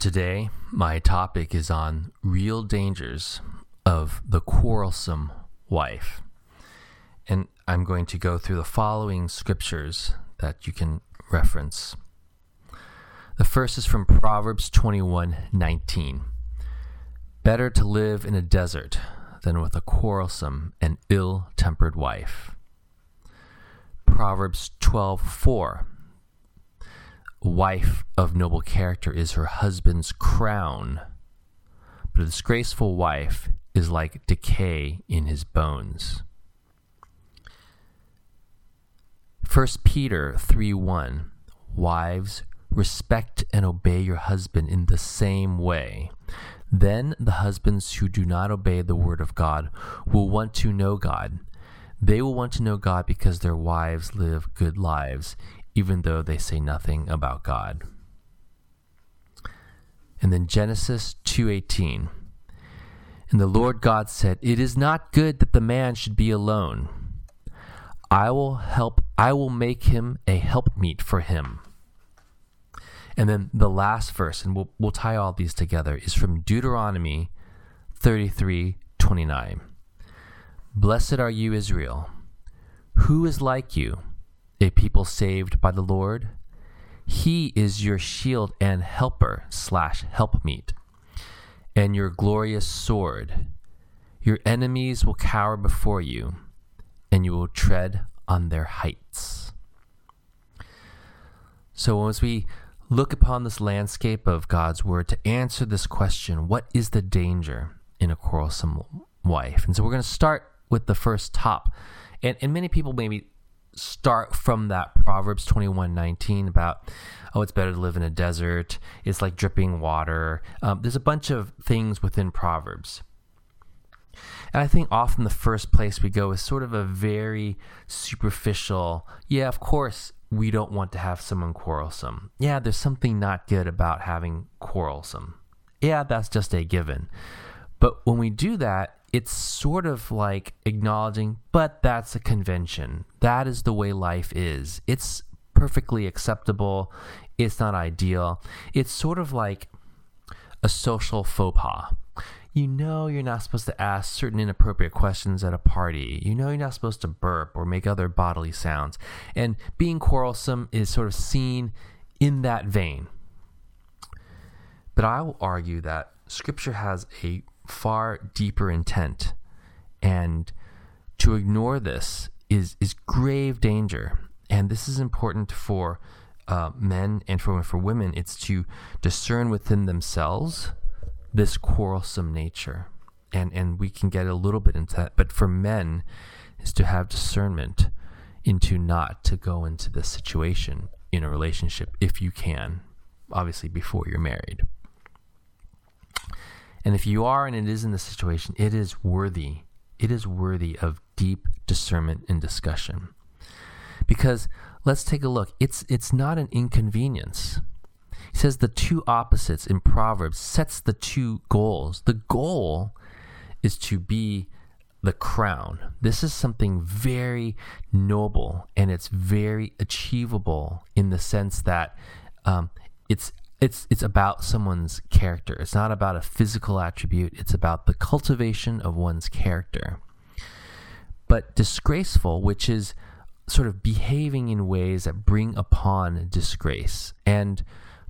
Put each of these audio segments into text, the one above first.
Today, my topic is on real dangers of the quarrelsome wife. And I'm going to go through the following scriptures that you can reference. The first is from Proverbs 21:19. Better to live in a desert than with a quarrelsome and ill-tempered wife. Proverbs 12:4 a wife of noble character is her husband's crown, but a disgraceful wife is like decay in his bones. 1 Peter 3 1 Wives, respect and obey your husband in the same way. Then the husbands who do not obey the word of God will want to know God. They will want to know God because their wives live good lives, even though they say nothing about God. And then Genesis 2:18. And the Lord God said, "It is not good that the man should be alone. I will help I will make him a helpmeet for him." And then the last verse, and we'll, we'll tie all these together, is from Deuteronomy 33 29. Blessed are you, Israel. Who is like you? A people saved by the Lord. He is your shield and helper slash helpmeet, and your glorious sword. Your enemies will cower before you, and you will tread on their heights. So, as we look upon this landscape of God's word to answer this question, what is the danger in a quarrelsome wife? And so, we're going to start with the first top. And, and many people maybe start from that Proverbs 21 19 about, oh, it's better to live in a desert. It's like dripping water. Um, there's a bunch of things within Proverbs. And I think often the first place we go is sort of a very superficial, yeah, of course, we don't want to have someone quarrelsome. Yeah, there's something not good about having quarrelsome. Yeah, that's just a given. But when we do that, it's sort of like acknowledging, but that's a convention. That is the way life is. It's perfectly acceptable. It's not ideal. It's sort of like a social faux pas. You know you're not supposed to ask certain inappropriate questions at a party. You know you're not supposed to burp or make other bodily sounds. And being quarrelsome is sort of seen in that vein. But I will argue that Scripture has a far deeper intent. And to ignore this is, is grave danger. And this is important for uh, men and for, for women. It's to discern within themselves this quarrelsome nature. And, and we can get a little bit into that. But for men, is to have discernment into not to go into this situation in a relationship if you can, obviously before you're married. And if you are and it is in this situation, it is worthy. It is worthy of deep discernment and discussion. Because let's take a look. It's it's not an inconvenience. He says the two opposites in Proverbs sets the two goals. The goal is to be the crown. This is something very noble and it's very achievable in the sense that um, it's it's it's about someone's character. It's not about a physical attribute. It's about the cultivation of one's character. But disgraceful, which is sort of behaving in ways that bring upon disgrace. And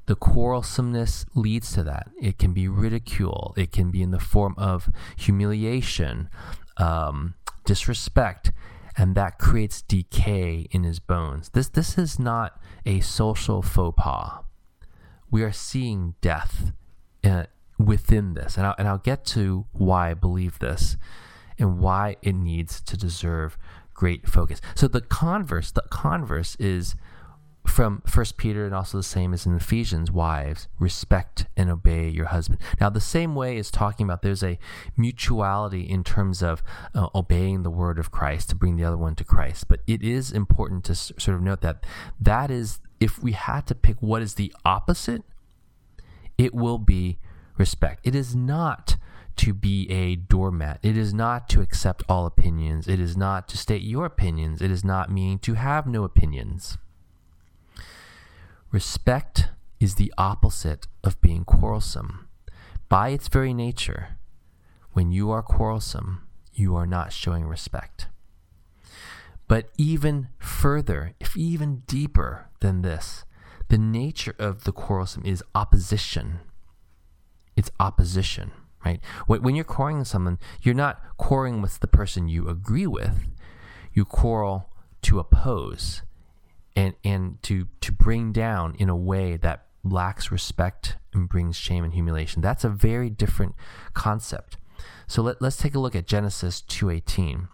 the quarrelsomeness leads to that. It can be ridicule. It can be in the form of humiliation, um, disrespect, and that creates decay in his bones. This this is not a social faux pas we are seeing death uh, within this. And I'll, and I'll get to why I believe this and why it needs to deserve great focus. So the converse, the converse is from First Peter and also the same as in Ephesians, wives, respect and obey your husband. Now, the same way is talking about there's a mutuality in terms of uh, obeying the word of Christ to bring the other one to Christ. But it is important to s- sort of note that that is if we had to pick what is the opposite, it will be respect. It is not to be a doormat. It is not to accept all opinions. It is not to state your opinions. It is not meaning to have no opinions. Respect is the opposite of being quarrelsome. By its very nature, when you are quarrelsome, you are not showing respect. But even further, if even deeper than this, the nature of the quarrelsome is opposition. It's opposition, right? When you're quarreling with someone, you're not quarreling with the person you agree with. You quarrel to oppose and, and to, to bring down in a way that lacks respect and brings shame and humiliation. That's a very different concept. So let, let's take a look at Genesis 2:18.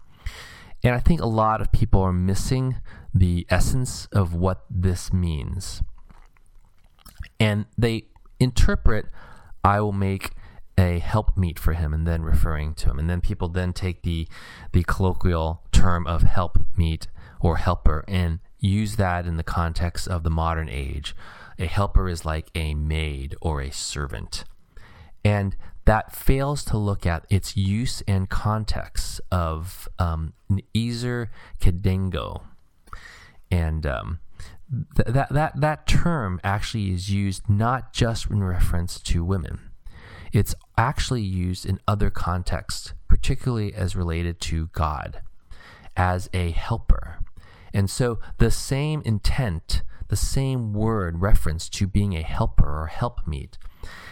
And I think a lot of people are missing the essence of what this means. And they interpret I will make a helpmeet for him and then referring to him. And then people then take the the colloquial term of helpmeet or helper and use that in the context of the modern age. A helper is like a maid or a servant. And that fails to look at its use and context of um, Ezer Kedengo. And um, th- that, that, that term actually is used not just in reference to women, it's actually used in other contexts, particularly as related to God, as a helper. And so the same intent, the same word reference to being a helper or helpmeet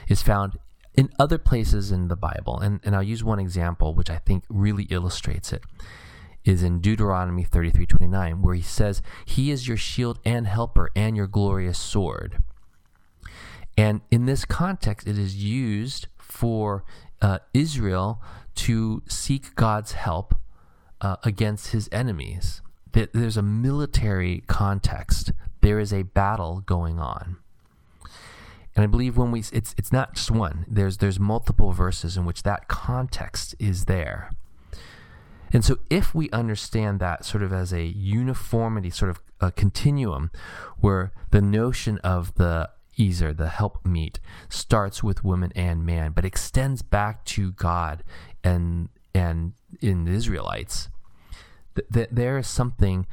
is found in other places in the Bible, and, and I'll use one example which I think really illustrates it, is in Deuteronomy 33 29, where he says, He is your shield and helper and your glorious sword. And in this context, it is used for uh, Israel to seek God's help uh, against his enemies. There's a military context, there is a battle going on. And I believe when we it's it's not just one. There's there's multiple verses in which that context is there. And so if we understand that sort of as a uniformity, sort of a continuum, where the notion of the Ezer, the helpmeet, starts with woman and man, but extends back to God and and in the Israelites, that th- there is something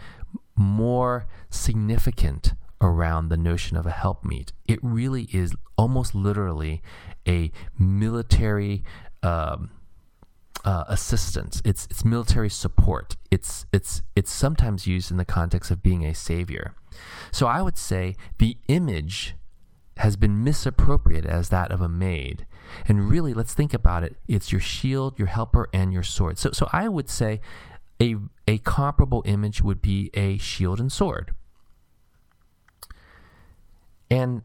more significant around the notion of a helpmeet. It really is almost literally a military um, uh, assistance. It's it's military support. It's it's it's sometimes used in the context of being a savior. So I would say the image has been misappropriated as that of a maid. And really, let's think about it. It's your shield, your helper, and your sword. So so I would say a a comparable image would be a shield and sword. And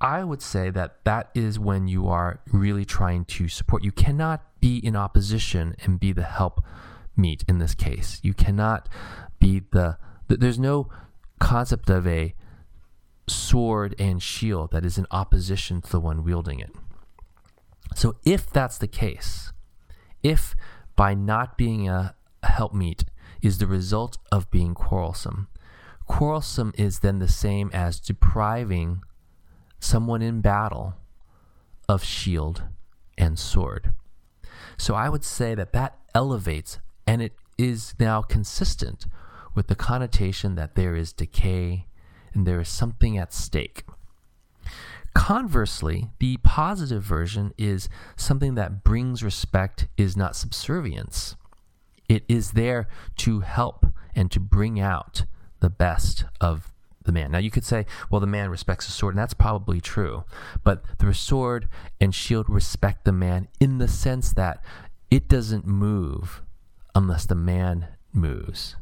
I would say that that is when you are really trying to support. You cannot be in opposition and be the help meet in this case. You cannot be the, the there's no concept of a sword and shield that is in opposition to the one wielding it. So if that's the case, if by not being a helpmeet is the result of being quarrelsome, Quarrelsome is then the same as depriving someone in battle of shield and sword. So I would say that that elevates and it is now consistent with the connotation that there is decay and there is something at stake. Conversely, the positive version is something that brings respect, is not subservience. It is there to help and to bring out the best of the man. Now you could say, well, the man respects the sword, and that's probably true. But the sword and shield respect the man in the sense that it doesn't move unless the man moves.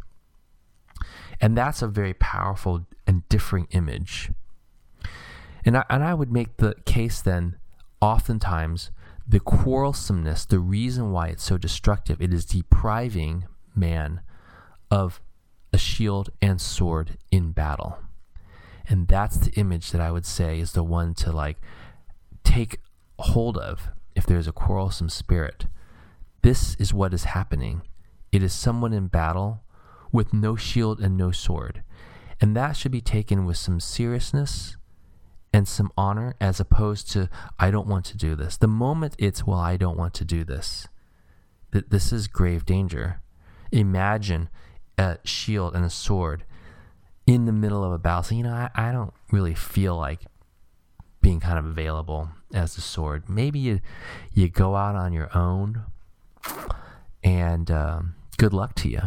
And that's a very powerful and differing image. And I, and I would make the case then, oftentimes, the quarrelsomeness, the reason why it's so destructive, it is depriving man of a shield and sword in battle. And that's the image that I would say is the one to like take hold of if there's a quarrelsome spirit. This is what is happening. It is someone in battle with no shield and no sword. And that should be taken with some seriousness and some honor as opposed to, I don't want to do this. The moment it's, well, I don't want to do this, that this is grave danger. Imagine a shield and a sword in the middle of a battle. So, you know, I, I don't really feel like being kind of available as a sword. Maybe you you go out on your own, and um, good luck to you.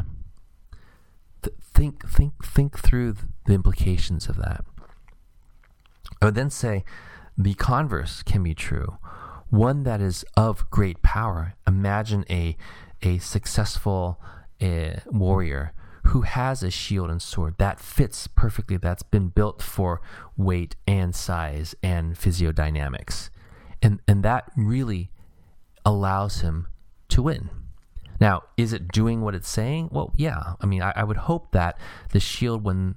Th- think think think through the implications of that. I would then say the converse can be true. One that is of great power. Imagine a a successful uh, warrior who has a shield and sword that fits perfectly, that's been built for weight and size and physiodynamics. And, and that really allows him to win. Now, is it doing what it's saying? Well, yeah. I mean, I, I would hope that the shield, when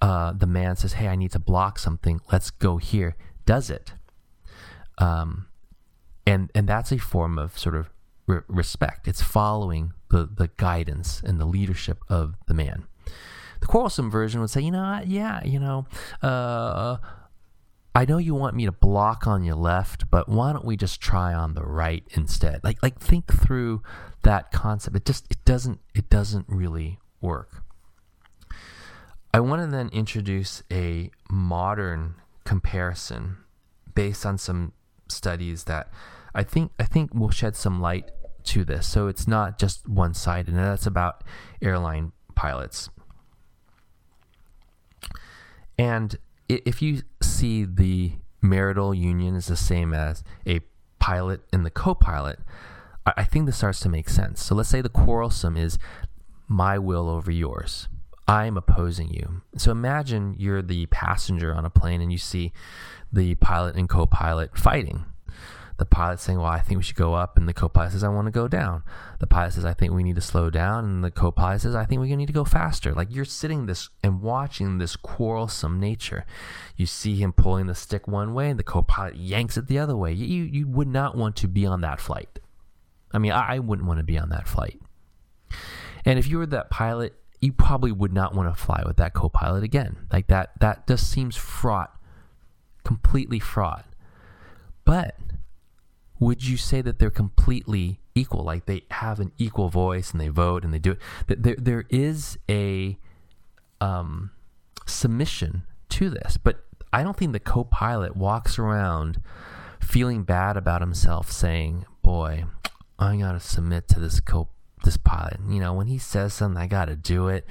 uh, the man says, "Hey, I need to block something. Let's go here," does it. Um, and and that's a form of sort of re- respect. It's following the, the guidance and the leadership of the man. The quarrelsome version would say, you know, yeah, you know, uh, I know you want me to block on your left, but why don't we just try on the right instead? Like, like think through that concept. It just, it doesn't, it doesn't really work. I want to then introduce a modern comparison based on some studies that I think I think will shed some light to this. So it's not just one sided, and that's about airline pilots. And if you see the marital union is the same as a pilot and the co pilot, I think this starts to make sense. So let's say the quarrelsome is my will over yours. I'm opposing you. So imagine you're the passenger on a plane and you see the pilot and co pilot fighting. The pilot saying, Well, I think we should go up. And the co pilot says, I want to go down. The pilot says, I think we need to slow down. And the co pilot says, I think we need to go faster. Like you're sitting this and watching this quarrelsome nature. You see him pulling the stick one way, and the co pilot yanks it the other way. You, you would not want to be on that flight. I mean, I, I wouldn't want to be on that flight. And if you were that pilot, you probably would not want to fly with that co-pilot again. Like that that just seems fraught, completely fraught. But would you say that they're completely equal? Like they have an equal voice and they vote and they do it. There there is a um, submission to this, but I don't think the co-pilot walks around feeling bad about himself, saying, "Boy, I gotta submit to this co this pilot. You know, when he says something, I got to do it.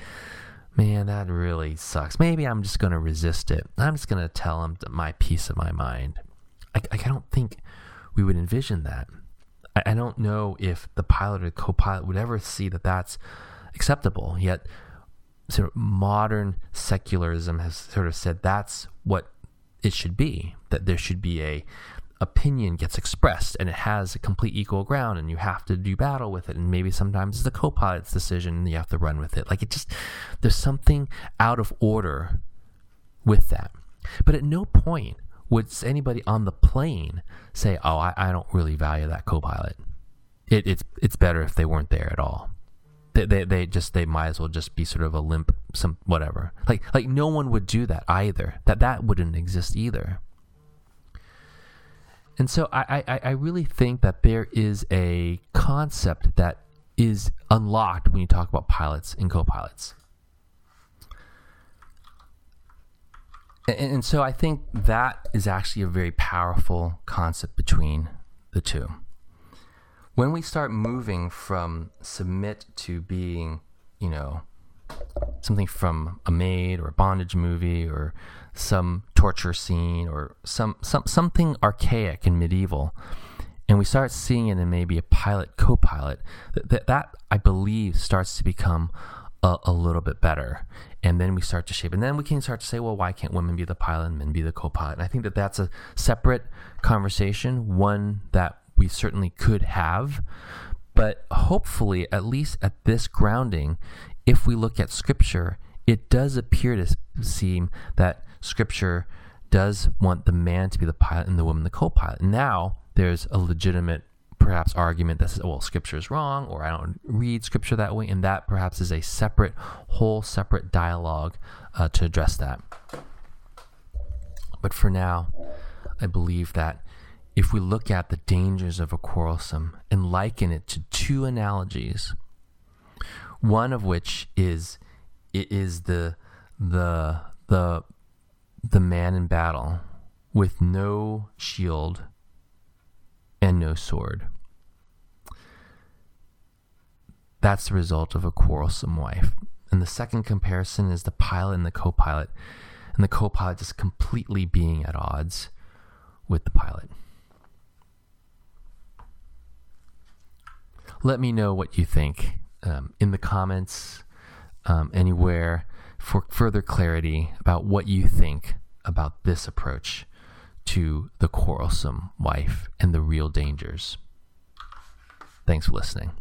Man, that really sucks. Maybe I'm just to resist it. I'm just to tell him my piece of my mind. I, I don't think we would envision that. I, I don't know if the pilot or co pilot would ever see that that's acceptable. Yet, sort of modern secularism has sort of said that's what it should be, that there should be a opinion gets expressed and it has a complete equal ground and you have to do battle with it and maybe sometimes it's the co-pilot's decision and you have to run with it like it just there's something out of order with that but at no point would anybody on the plane say oh i, I don't really value that co-pilot. It, it's it's better if they weren't there at all. They, they, they just they might as well just be sort of a limp some whatever. Like like no one would do that either. That that wouldn't exist either. And so I, I, I really think that there is a concept that is unlocked when you talk about pilots and co-pilots. And, and so I think that is actually a very powerful concept between the two. When we start moving from submit to being, you know, something from a maid or a bondage movie or some torture scene or some, some something archaic and medieval and we start seeing it in maybe a pilot co-pilot that, that, that i believe starts to become a, a, little bit better. And then we start to shape. And then we can start to say well why can't women be the pilot and men be the co-pilot? And i think that that's a separate conversation one that we certainly could have. But hopefully at least at this grounding if we look at scripture it does appear to seem that scripture does want the man to be the pilot and the woman the co-pilot. Now there's a legitimate perhaps argument that says, well, scripture is wrong, or I don't read scripture that way, and that perhaps is a separate, whole separate dialogue uh, to address that. But for now, I believe that if we look at the dangers of a quarrelsome and liken it to two analogies, one of which is it is the the the the man in battle with no shield and no sword. That's the result of a quarrelsome wife. And the second comparison is the pilot and the co pilot, and the co pilot just completely being at odds with the pilot. Let me know what you think um, in the comments, um, anywhere, for further clarity about what you think about this approach to the quarrelsome wife and the real dangers. Thanks for listening.